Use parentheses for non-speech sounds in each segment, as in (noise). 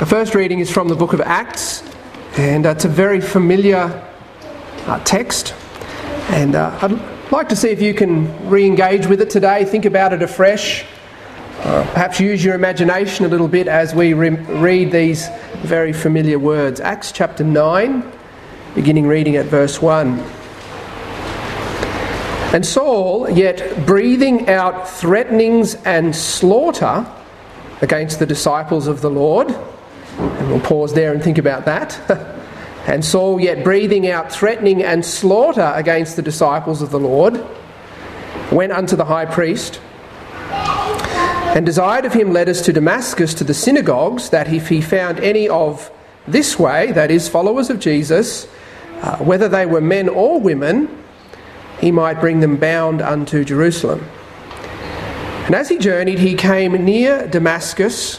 The first reading is from the book of Acts, and uh, it's a very familiar uh, text. And uh, I'd like to see if you can re engage with it today, think about it afresh. Uh, perhaps use your imagination a little bit as we re- read these very familiar words. Acts chapter 9, beginning reading at verse 1. And Saul, yet breathing out threatenings and slaughter against the disciples of the Lord, and we'll pause there and think about that. (laughs) and Saul, yet breathing out threatening and slaughter against the disciples of the Lord, went unto the high priest and desired of him letters to Damascus to the synagogues, that if he found any of this way, that is, followers of Jesus, uh, whether they were men or women, he might bring them bound unto Jerusalem. And as he journeyed, he came near Damascus,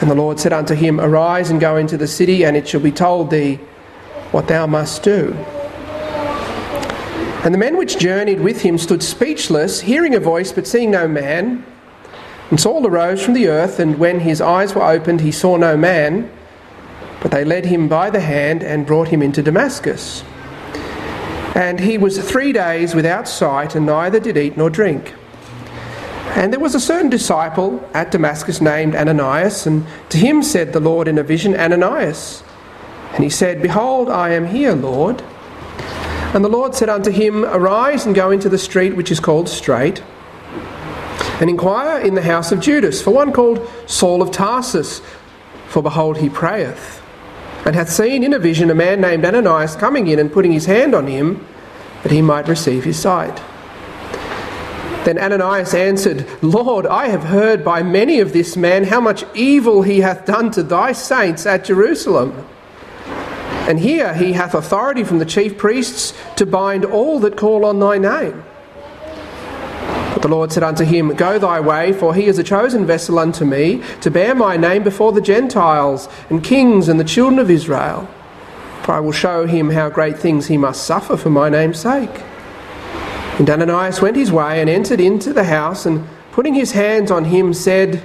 And the Lord said unto him, Arise and go into the city, and it shall be told thee what thou must do. And the men which journeyed with him stood speechless, hearing a voice, but seeing no man. And Saul arose from the earth, and when his eyes were opened, he saw no man. But they led him by the hand and brought him into Damascus. And he was three days without sight, and neither did eat nor drink. And there was a certain disciple at Damascus named Ananias, and to him said the Lord in a vision, Ananias. And he said, Behold, I am here, Lord. And the Lord said unto him, Arise and go into the street which is called Straight, and inquire in the house of Judas for one called Saul of Tarsus, for behold, he prayeth, and hath seen in a vision a man named Ananias coming in and putting his hand on him, that he might receive his sight. Then Ananias answered, Lord, I have heard by many of this man how much evil he hath done to thy saints at Jerusalem. And here he hath authority from the chief priests to bind all that call on thy name. But the Lord said unto him, Go thy way, for he is a chosen vessel unto me, to bear my name before the Gentiles, and kings, and the children of Israel. For I will show him how great things he must suffer for my name's sake. And Ananias went his way and entered into the house, and putting his hands on him, said,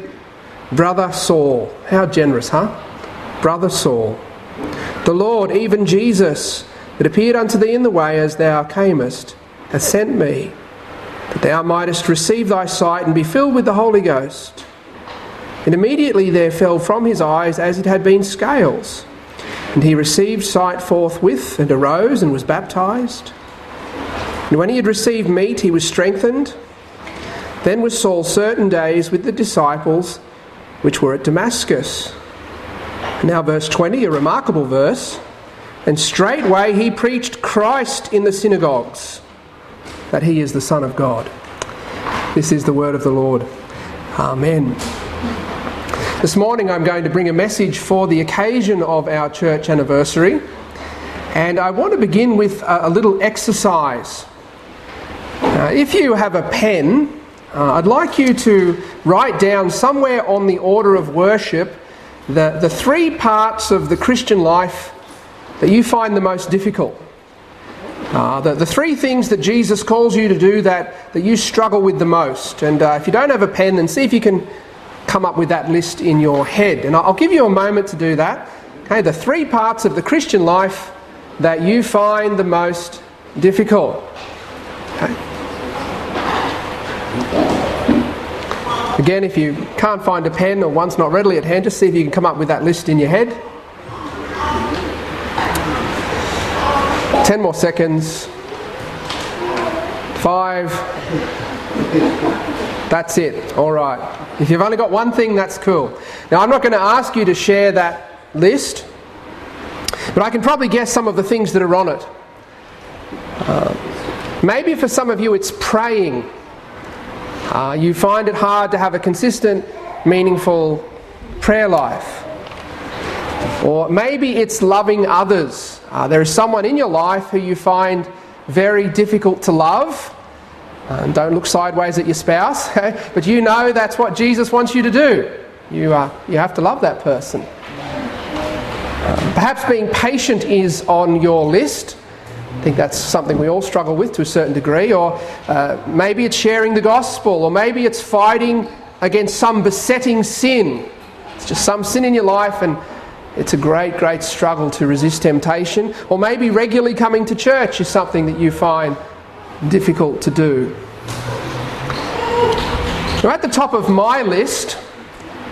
Brother Saul. How generous, huh? Brother Saul. The Lord, even Jesus, that appeared unto thee in the way as thou camest, hath sent me, that thou mightest receive thy sight and be filled with the Holy Ghost. And immediately there fell from his eyes as it had been scales. And he received sight forthwith, and arose and was baptized. And when he had received meat, he was strengthened. Then was Saul certain days with the disciples which were at Damascus. Now, verse 20, a remarkable verse. And straightway he preached Christ in the synagogues, that he is the Son of God. This is the word of the Lord. Amen. This morning I'm going to bring a message for the occasion of our church anniversary. And I want to begin with a, little exercise. Uh, if you have a pen, uh, I'd like you to write down somewhere on the order of worship the, the three parts of the Christian life that you find the most difficult. Uh, the, the three things that Jesus calls you to do that, that you struggle with the most. And uh, if you don't have a pen, then see if you can come up with that list in your head. And I'll give you a moment to do that. Okay, the three parts of the Christian life that you find the most difficult. Okay. Again, if you can't find a pen or one's not readily at hand, just see if you can come up with that list in your head. 10 more seconds. Five. That's it. All right. If you've only got one thing, that's cool. Now, I'm not going to ask you to share that list, but I can probably guess some of the things that are on it. Uh, maybe for some of you, it's praying. Uh, you find it hard to have a consistent, meaningful prayer life. Or maybe it's loving others. Uh, there is someone in your life who you find very difficult to love. Uh, don't look sideways at your spouse, (laughs) but you know that's what Jesus wants you to do. You, uh, you have to love that person. Uh, perhaps being patient is on your list. I think that's something we all struggle with to a certain degree. Or uh, maybe it's sharing the gospel, or maybe it's fighting against some besetting sin. It's just some sin in your life, and it's a great, great struggle to resist temptation. Or maybe regularly coming to church is something that you find difficult to do. Now, at the top of my list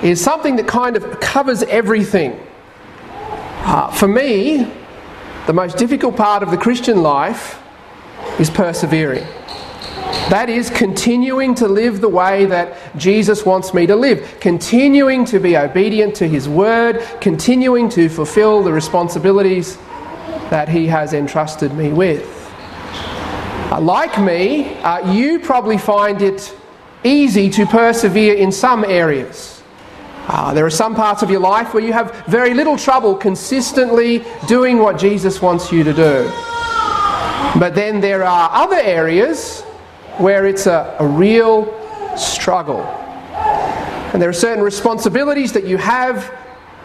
is something that kind of covers everything. Uh, for me, the most difficult part of the Christian life is persevering. That is continuing to live the way that Jesus wants me to live, continuing to be obedient to His word, continuing to fulfill the responsibilities that He has entrusted me with. Uh, like me, uh, you probably find it easy to persevere in some areas. Uh, there are some parts of your life where you have very little trouble consistently doing what Jesus wants you to do. But then there are other areas where it's a, a real struggle. And there are certain responsibilities that you have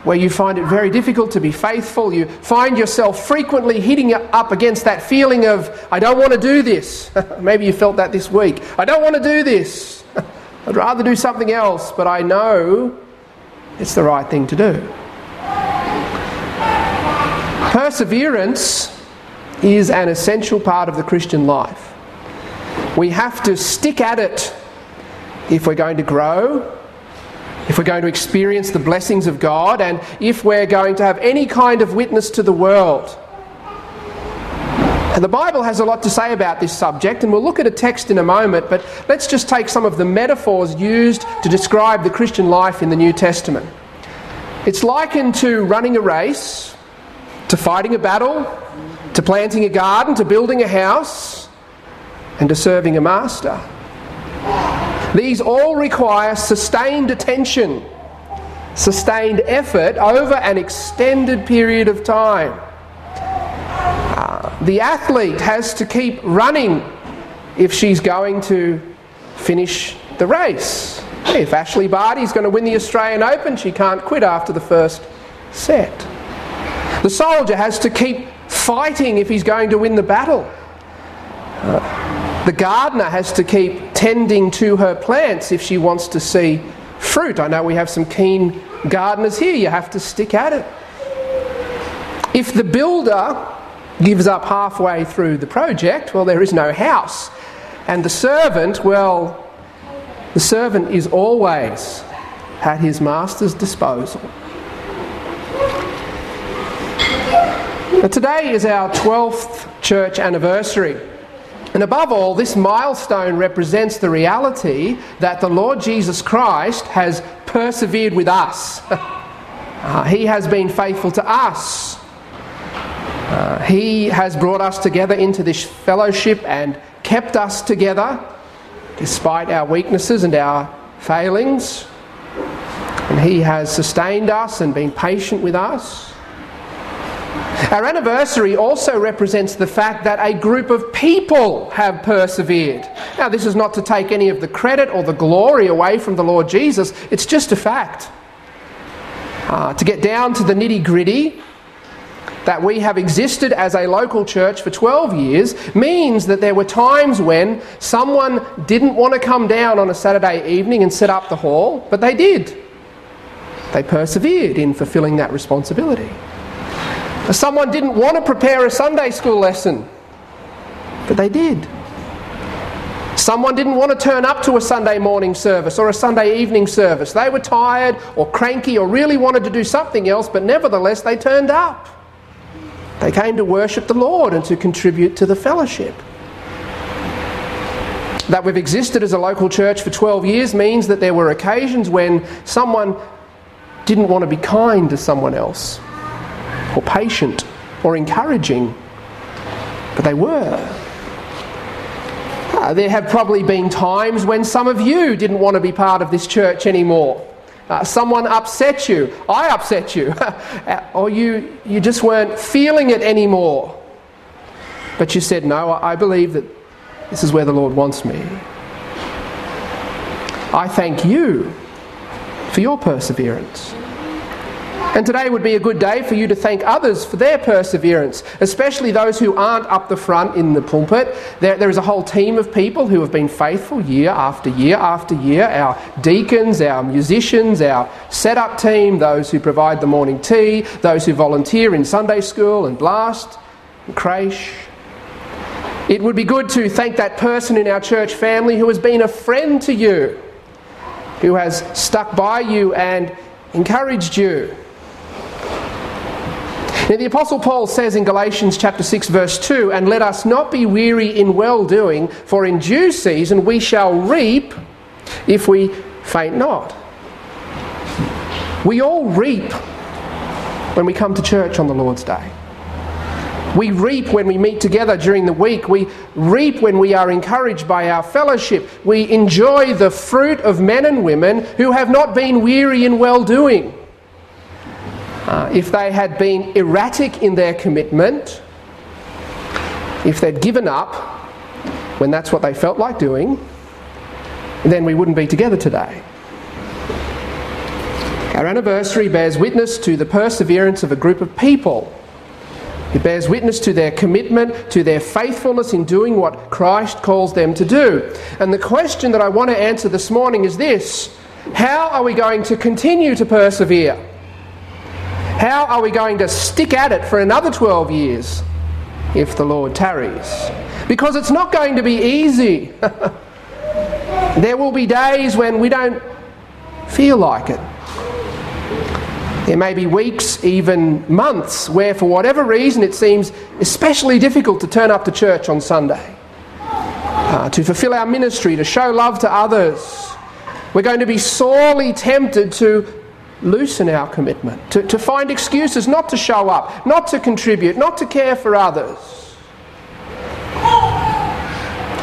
where you find it very difficult to be faithful. You find yourself frequently hitting up against that feeling of, I don't want to do this. (laughs) Maybe you felt that this week. I don't want to do this. (laughs) I'd rather do something else, but I know it's the right thing to do. Perseverance is an essential part of the Christian life. We have to stick at it if we're going to grow, if we're going to experience the blessings of God, and if we're going to have any kind of witness to the world. The Bible has a lot to say about this subject, and we'll look at a text in a moment, but let's just take some of the metaphors used to describe the Christian life in the New Testament. It's likened to running a race, to fighting a battle, to planting a garden, to building a house, and to serving a master. These all require sustained attention, sustained effort over an extended period of time the athlete has to keep running if she's going to finish the race. If Ashleigh Barty's going to win the Australian Open, she can't quit after the first set. The soldier has to keep fighting if he's going to win the battle. The gardener has to keep tending to her plants if she wants to see fruit. I know we have some keen gardeners here, you have to stick at it. If the builder gives up halfway through the project, well, there is no house. And the servant, well, the servant is always at his master's disposal. Now, today is our 12th church anniversary. And above all, this milestone represents the reality that the Lord Jesus Christ has persevered with us. (laughs) uh, he has been faithful to us uh, he has brought us together into this fellowship and kept us together despite our weaknesses and our failings. And He has sustained us and been patient with us. Our anniversary also represents the fact that a group of people have persevered. Now, this is not to take any of the credit or the glory away from the Lord Jesus, it's just a fact. Uh, to get down to the nitty gritty, that we have existed as a local church for 12 years means that there were times when someone didn't want to come down on a Saturday evening and set up the hall, but they did. They persevered in fulfilling that responsibility. Someone didn't want to prepare a Sunday school lesson, but they did. Someone didn't want to turn up to a Sunday morning service or a Sunday evening service. They were tired or cranky or really wanted to do something else, but nevertheless they turned up. They came to worship the Lord and to contribute to the fellowship. That we've existed as a local church for 12 years means that there were occasions when someone didn't want to be kind to someone else, or patient, or encouraging, but they were. Uh, there have probably been times when some of you didn't want to be part of this church anymore. Uh, someone upset you, I upset you, (laughs) or you, you just weren't feeling it anymore. But you said, No, I believe that this is where the Lord wants me. I thank you for your perseverance. And today would be a good day for you to thank others for their perseverance, especially those who aren't up the front in the pulpit. There, there is a whole team of people who have been faithful year after year after year our deacons, our musicians, our setup team, those who provide the morning tea, those who volunteer in Sunday school and blast and creche. It would be good to thank that person in our church family who has been a friend to you, who has stuck by you and encouraged you. Now, the Apostle Paul says in Galatians chapter 6, verse 2, and let us not be weary in well doing, for in due season we shall reap if we faint not. We all reap when we come to church on the Lord's Day. We reap when we meet together during the week. We reap when we are encouraged by our fellowship. We enjoy the fruit of men and women who have not been weary in well doing. Uh, if they had been erratic in their commitment, if they'd given up when that's what they felt like doing, then we wouldn't be together today. Our anniversary bears witness to the perseverance of a group of people. It bears witness to their commitment, to their faithfulness in doing what Christ calls them to do. And the question that I want to answer this morning is this How are we going to continue to persevere? How are we going to stick at it for another 12 years if the Lord tarries? Because it's not going to be easy. (laughs) there will be days when we don't feel like it. There may be weeks, even months, where for whatever reason it seems especially difficult to turn up to church on Sunday, uh, to fulfill our ministry, to show love to others. We're going to be sorely tempted to loosen our commitment, to, to find excuses not to show up, not to contribute, not to care for others.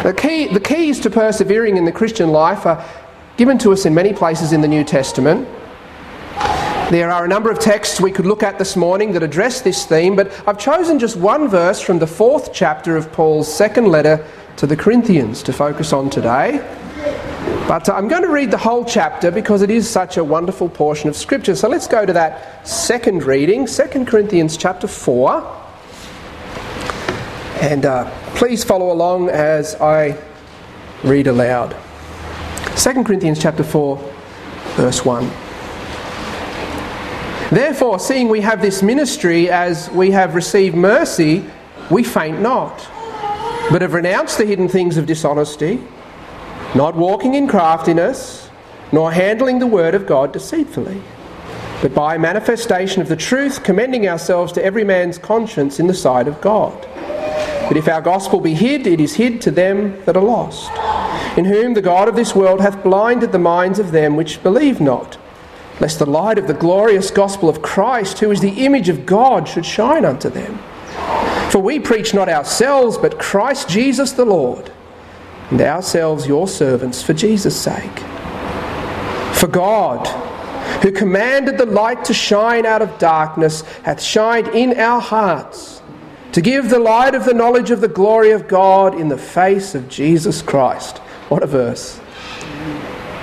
The, key, the keys to persevering in the Christian life are given to us in many places in the New Testament. There are a number of texts we could look at this morning that address this theme, but I've chosen just one verse from the fourth chapter of Paul's second letter to the Corinthians to focus on today. But uh, I'm going to read the whole chapter because it is such a wonderful portion of Scripture. So let's go to that second reading, 2 Corinthians chapter 4. And uh, please follow along as I read aloud. 2 Corinthians chapter 4, verse 1. Therefore, seeing we have this ministry as we have received mercy, we faint not, but have renounced the hidden things of dishonesty not walking in craftiness, nor handling the word of God deceitfully, but by manifestation of the truth, commending ourselves to every man's conscience in the sight of God. But if our gospel be hid, it is hid to them that are lost, in whom the God of this world hath blinded the minds of them which believe not, lest the light of the glorious gospel of Christ, who is the image of God, should shine unto them. For we preach not ourselves, but Christ Jesus the Lord and ourselves your servants for Jesus' sake. For God, who commanded the light to shine out of darkness, hath shined in our hearts to give the light of the knowledge of the glory of God in the face of Jesus Christ. What a verse.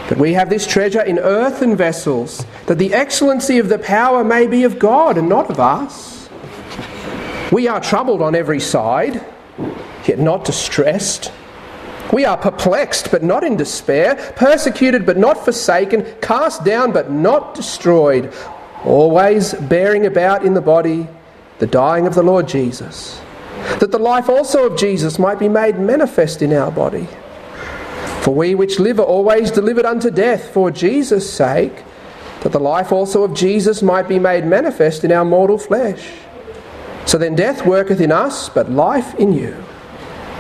But we have this treasure in earthen vessels, that the excellency of the power may be of God and not of us. We are troubled on every side, yet not distressed we are perplexed, but not in despair, persecuted, but not forsaken, cast down, but not destroyed, always bearing about in the body the dying of the Lord Jesus, that the life also of Jesus might be made manifest in our body. For we which live are always delivered unto death for Jesus' sake, that the life also of Jesus might be made manifest in our mortal flesh. So then death worketh in us, but life in you.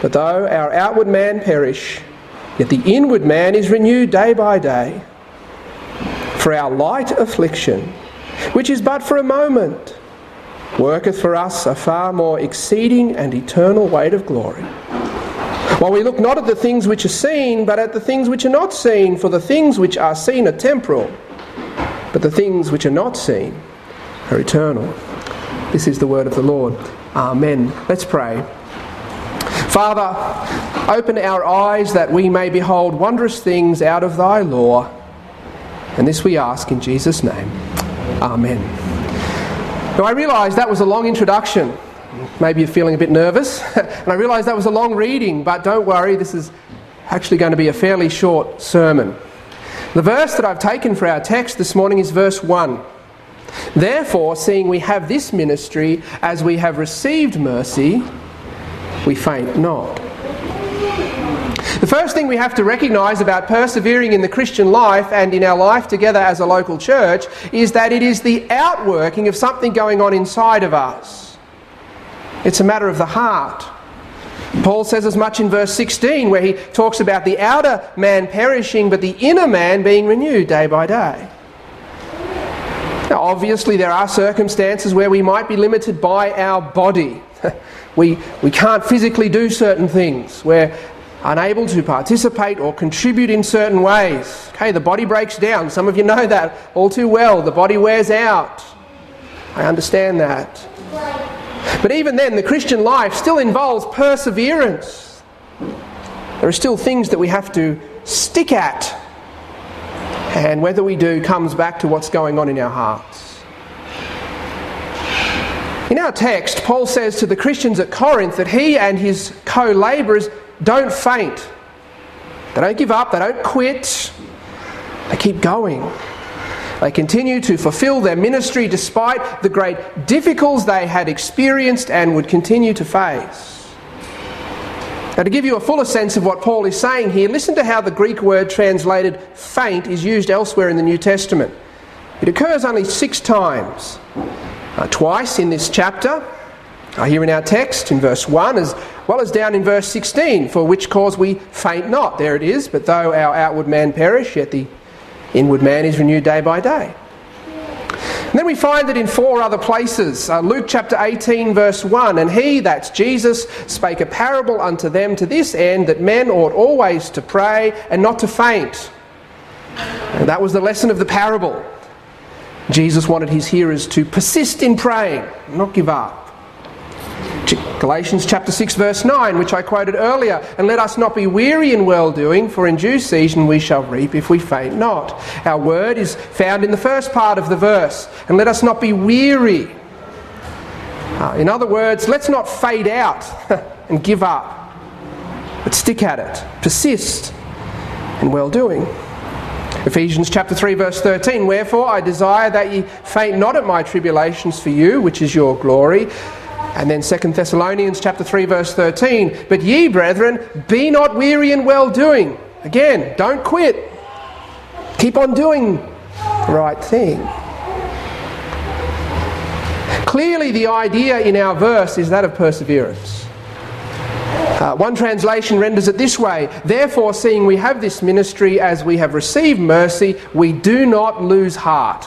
But though our outward man perish, yet the inward man is renewed day by day. For our light affliction, which is but for a moment, worketh for us a far more exceeding and eternal weight of glory. While we look not at the things which are seen, but at the things which are not seen, for the things which are seen are temporal, but the things which are not seen are eternal. This is the word of the Lord. Amen. Let's pray. Father, open our eyes that we may behold wondrous things out of thy law. And this we ask in Jesus' name. Amen. Now, I realise that was a long introduction. Maybe you're feeling a bit nervous. (laughs) and I realise that was a long reading, but don't worry, this is actually going to be a fairly short sermon. The verse that I've taken for our text this morning is verse 1. Therefore, seeing we have this ministry as we have received mercy, we faint not. The first thing we have to recognise about persevering in the Christian life and in our life together as a local church is that it is the outworking of something going on inside of us. It's a matter of the heart. Paul says as much in verse 16, where he talks about the outer man perishing, but the inner man being renewed day by day. Now, obviously, there are circumstances where we might be limited by our body. (laughs) we, we can't physically do certain things. We're unable to participate or contribute in certain ways. Okay, the body breaks down. Some of you know that all too well. The body wears out. I understand that. But even then, the Christian life still involves perseverance. There are still things that we have to stick at. And whether we do comes back to what's going on in our hearts. In our text, Paul says to the Christians at Corinth that he and his co labourers don't faint. They don't give up, they don't quit, they keep going. They continue to fulfill their ministry despite the great difficulties they had experienced and would continue to face. Now, to give you a fuller sense of what Paul is saying here, listen to how the Greek word translated faint is used elsewhere in the New Testament. It occurs only six times. Uh, twice in this chapter, uh, here in our text in verse 1, as well as down in verse 16, for which cause we faint not. There it is, but though our outward man perish, yet the Inward man is renewed day by day. And then we find that in four other places. Uh, Luke chapter 18, verse 1 And he, that's Jesus, spake a parable unto them to this end that men ought always to pray and not to faint. And that was the lesson of the parable. Jesus wanted his hearers to persist in praying, not give up. Galatians chapter 6 verse 9, which I quoted earlier, and let us not be weary in well doing, for in due season we shall reap if we faint not. Our word is found in the first part of the verse, and let us not be weary. Uh, in other words, let's not fade out (laughs) and give up, but stick at it, persist in well doing. Ephesians chapter 3 verse 13 Wherefore I desire that ye faint not at my tribulations for you which is your glory and then 2 Thessalonians chapter 3 verse 13, but ye brethren, be not weary in well doing. Again, don't quit. Keep on doing the right thing. Clearly, the idea in our verse is that of perseverance. Uh, one translation renders it this way Therefore, seeing we have this ministry as we have received mercy, we do not lose heart.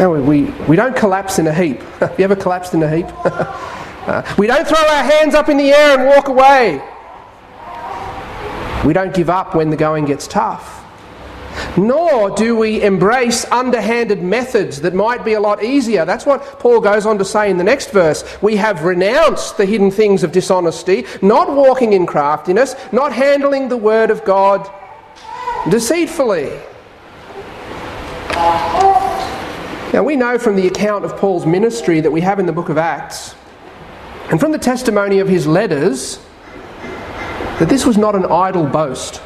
We, we, we don't collapse in a heap. Have (laughs) you ever collapsed in a heap? (laughs) uh, we don't throw our hands up in the air and walk away. We don't give up when the going gets tough. Nor do we embrace underhanded methods that might be a lot easier. That's what Paul goes on to say in the next verse. We have renounced the hidden things of dishonesty, not walking in craftiness, not handling the word of God deceitfully. Now, we know from the account of Paul's ministry that we have in the book of Acts, and from the testimony of his letters, that this was not an idle boast.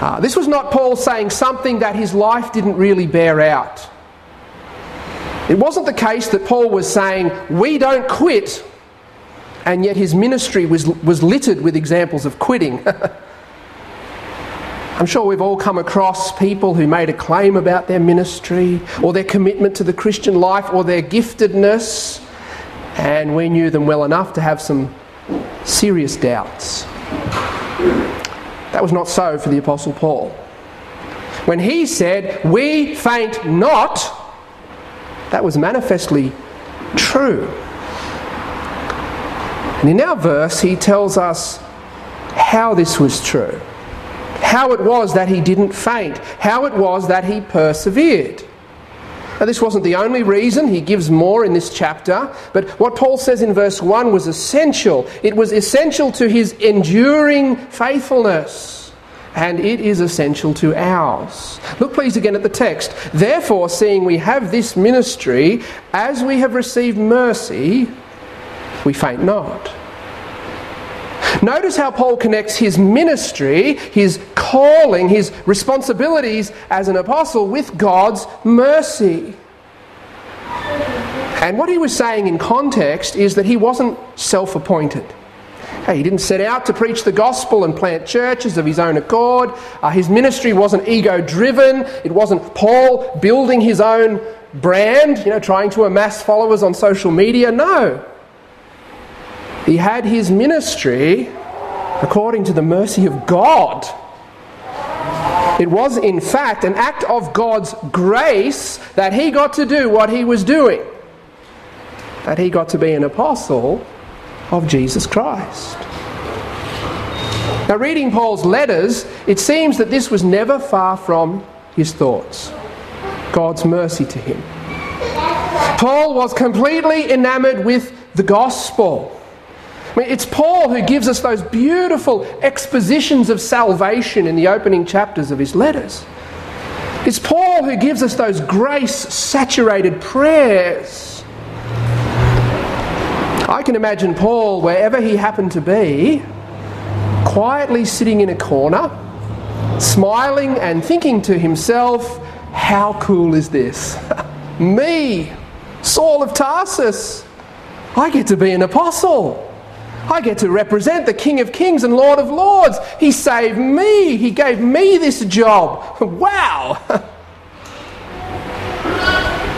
Uh, this was not Paul saying something that his life didn't really bear out. It wasn't the case that Paul was saying, We don't quit, and yet his ministry was, was littered with examples of quitting. (laughs) I'm sure we've all come across people who made a claim about their ministry or their commitment to the Christian life or their giftedness, and we knew them well enough to have some serious doubts. That was not so for the Apostle Paul. When he said, We faint not, that was manifestly true. And in our verse, he tells us how this was true, how it was that he didn't faint, how it was that he persevered. Now, this wasn't the only reason, he gives more in this chapter, but what Paul says in verse 1 was essential. It was essential to his enduring faithfulness, and it is essential to ours. Look, please, again at the text. Therefore, seeing we have this ministry, as we have received mercy, we faint not. Notice how Paul connects his ministry, his calling, his responsibilities as an apostle with God's mercy. And what he was saying in context is that he wasn't self appointed. Hey, he didn't set out to preach the gospel and plant churches of his own accord. Uh, his ministry wasn't ego driven. It wasn't Paul building his own brand, you know, trying to amass followers on social media. No. He had his ministry according to the mercy of God. It was, in fact, an act of God's grace that he got to do what he was doing, that he got to be an apostle of Jesus Christ. Now, reading Paul's letters, it seems that this was never far from his thoughts God's mercy to him. Paul was completely enamored with the gospel. I mean, it's Paul who gives us those beautiful expositions of salvation in the opening chapters of his letters. It's Paul who gives us those grace saturated prayers. I can imagine Paul, wherever he happened to be, quietly sitting in a corner, smiling and thinking to himself, How cool is this? (laughs) Me, Saul of Tarsus, I get to be an apostle. I get to represent the King of Kings and Lord of Lords. He saved me. He gave me this job. (laughs) Wow. (laughs)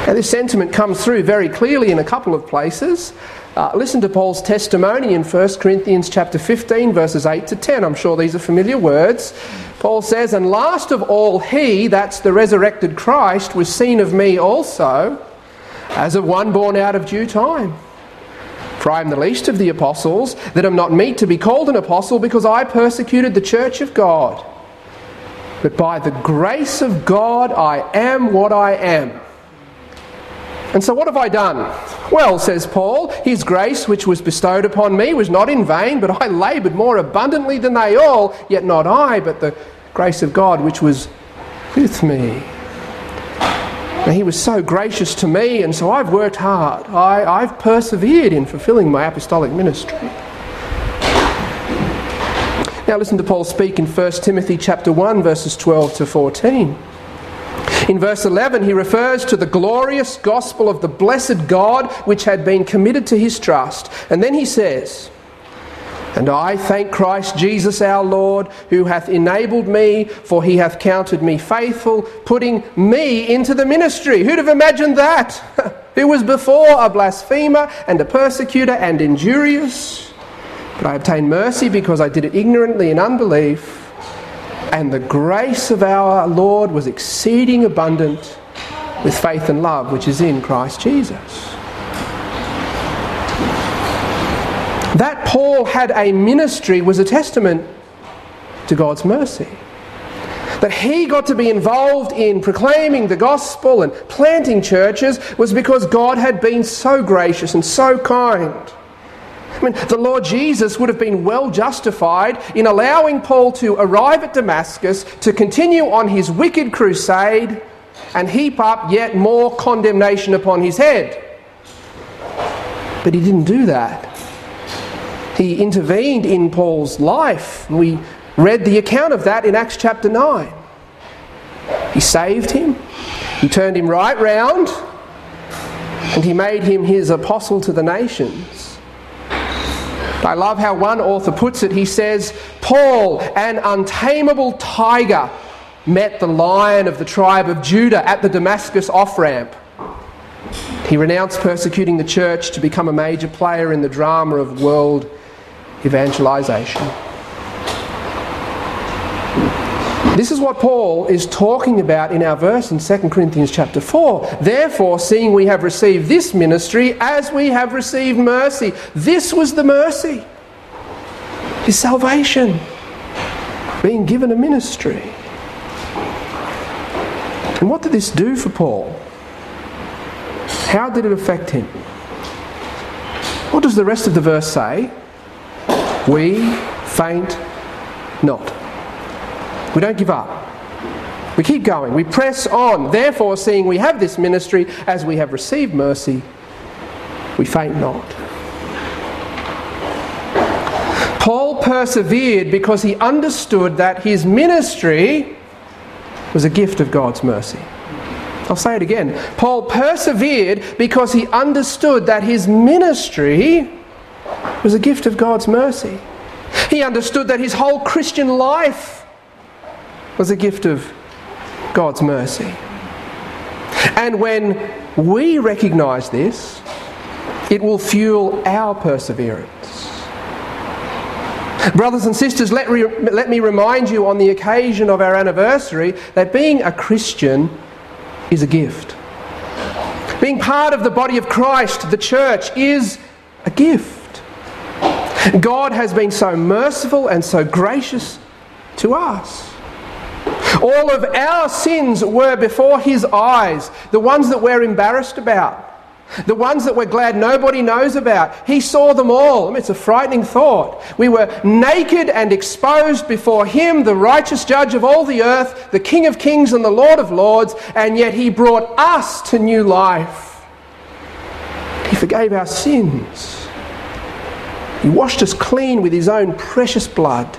Now, this sentiment comes through very clearly in a couple of places. Uh, listen to Paul's testimony in 1 Corinthians chapter 15, verses 8 to 10. I'm sure these are familiar words. Paul says, And last of all, he, that's the resurrected Christ, was seen of me also, as of one born out of due time. For I am the least of the apostles, that am not meet to be called an apostle, because I persecuted the church of God. But by the grace of God, I am what I am. And so, what have I done? Well, says Paul, his grace which was bestowed upon me was not in vain, but I laboured more abundantly than they all, yet not I, but the grace of God which was with me. Now, he was so gracious to me, and so I've worked hard. I, I've persevered in fulfilling my apostolic ministry. Now listen to Paul speak in 1 Timothy chapter 1 verses 12 to 14. In verse 11 he refers to the glorious gospel of the blessed God which had been committed to his trust. And then he says, and I thank Christ Jesus our Lord, who hath enabled me, for he hath counted me faithful, putting me into the ministry. Who'd have imagined that? (laughs) who was before a blasphemer and a persecutor and injurious? But I obtained mercy because I did it ignorantly in unbelief. And the grace of our Lord was exceeding abundant with faith and love which is in Christ Jesus. That Paul had a ministry was a testament to God's mercy. That he got to be involved in proclaiming the gospel and planting churches was because God had been so gracious and so kind. I mean, the Lord Jesus would have been well justified in allowing Paul to arrive at Damascus to continue on his wicked crusade and heap up yet more condemnation upon his head. But he didn't do that. He intervened in Paul's life. We read the account of that in Acts chapter 9. He saved him, he turned him right round, and he made him his apostle to the nations. I love how one author puts it. He says, Paul, an untamable tiger, met the lion of the tribe of Judah at the Damascus off ramp. He renounced persecuting the church to become a major player in the drama of world evangelization. This is what Paul is talking about in our verse in 2 Corinthians chapter 4. Therefore, seeing we have received this ministry as we have received mercy, this was the mercy. His salvation, being given a ministry. And what did this do for Paul? How did it affect him? What does the rest of the verse say? We faint not. We don't give up. We keep going. We press on. Therefore, seeing we have this ministry as we have received mercy, we faint not. Paul persevered because he understood that his ministry was a gift of God's mercy. I'll say it again. Paul persevered because he understood that his ministry was a gift of God's mercy. He understood that his whole Christian life was a gift of God's mercy. And when we recognize this, it will fuel our perseverance. Brothers and sisters, let, re- let me remind you on the occasion of our anniversary that being a Christian is a gift. Being part of the body of Christ, the church, is a gift. God has been so merciful and so gracious to us. All of our sins were before His eyes, the ones that we're embarrassed about, the ones that we're glad nobody knows about. He saw them all. It's a frightening thought. We were naked and exposed before Him, the righteous judge of all the earth, the King of kings and the Lord of lords, and yet He brought us to new life. He forgave our sins. He washed us clean with His own precious blood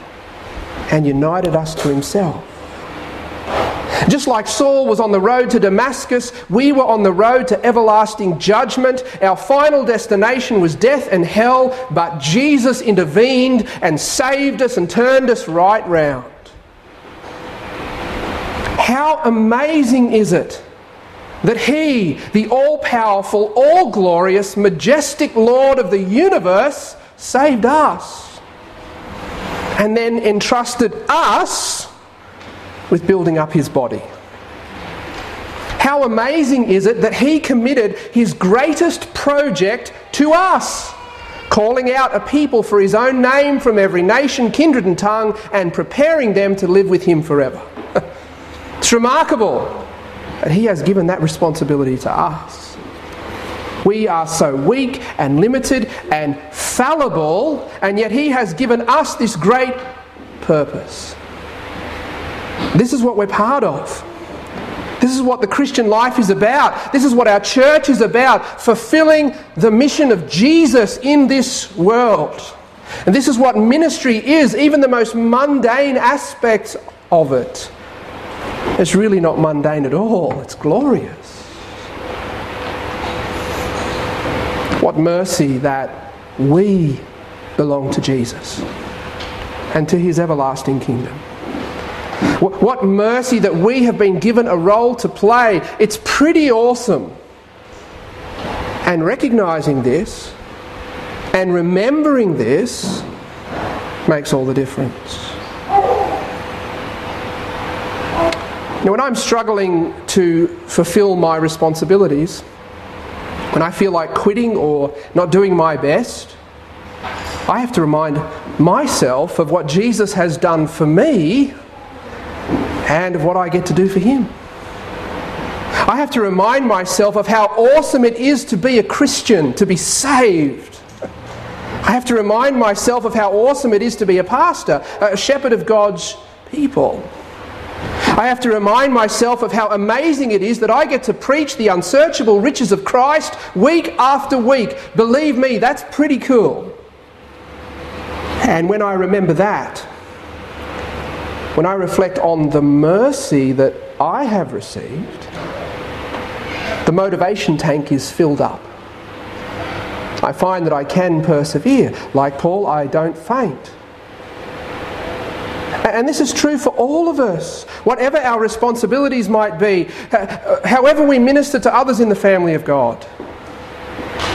and united us to Himself. Just like Saul was on the road to Damascus, we were on the road to everlasting judgment. Our final destination was death and hell, but Jesus intervened and saved us and turned us right round. How amazing is it that He, the all powerful, all glorious, majestic Lord of the universe, saved us and then entrusted us with building up his body. How amazing is it that he committed his greatest project to us, calling out a people for his own name from every nation, kindred, and tongue, and preparing them to live with him forever? (laughs) it's remarkable that he has given that responsibility to us. We are so weak and limited and fallible, and yet he has given us this great purpose. This is what we're part of. This is what the Christian life is about. This is what our church is about fulfilling the mission of Jesus in this world. And this is what ministry is, even the most mundane aspects of it. It's really not mundane at all, it's glorious. What mercy that we belong to Jesus and to his everlasting kingdom. What mercy that we have been given a role to play. It's pretty awesome. And recognizing this and remembering this makes all the difference. Now, when I'm struggling to fulfill my responsibilities, when I feel like quitting or not doing my best, I have to remind myself of what Jesus has done for me and of what I get to do for Him. I have to remind myself of how awesome it is to be a Christian, to be saved. I have to remind myself of how awesome it is to be a pastor, a shepherd of God's people. I have to remind myself of how amazing it is that I get to preach the unsearchable riches of Christ week after week. Believe me, that's pretty cool. And when I remember that, when I reflect on the mercy that I have received, the motivation tank is filled up. I find that I can persevere. Like Paul, I don't faint. And this is true for all of us. Whatever our responsibilities might be, however we minister to others in the family of God.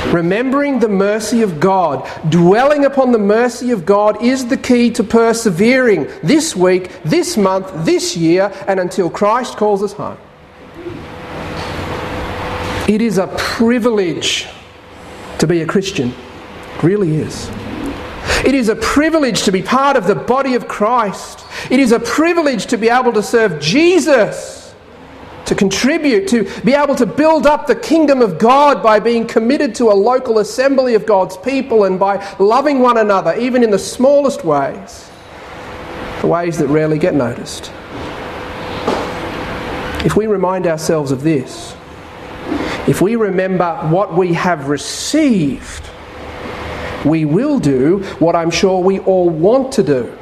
Remembering the mercy of God, dwelling upon the mercy of God is the key to persevering this week, this month, this year, and until Christ calls us home. It is a privilege to be a Christian. It really is. It is a privilege to be part of the body of Christ. It is a privilege to be able to serve Jesus, to contribute, to be able to build up the kingdom of God by being committed to a local assembly of God's people and by loving one another, even in the smallest ways, the ways that rarely get noticed. If we remind ourselves of this, if we remember what we have received, we will do what I'm sure we all want to do.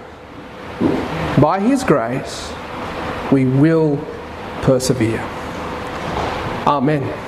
By His grace, we will persevere. Amen.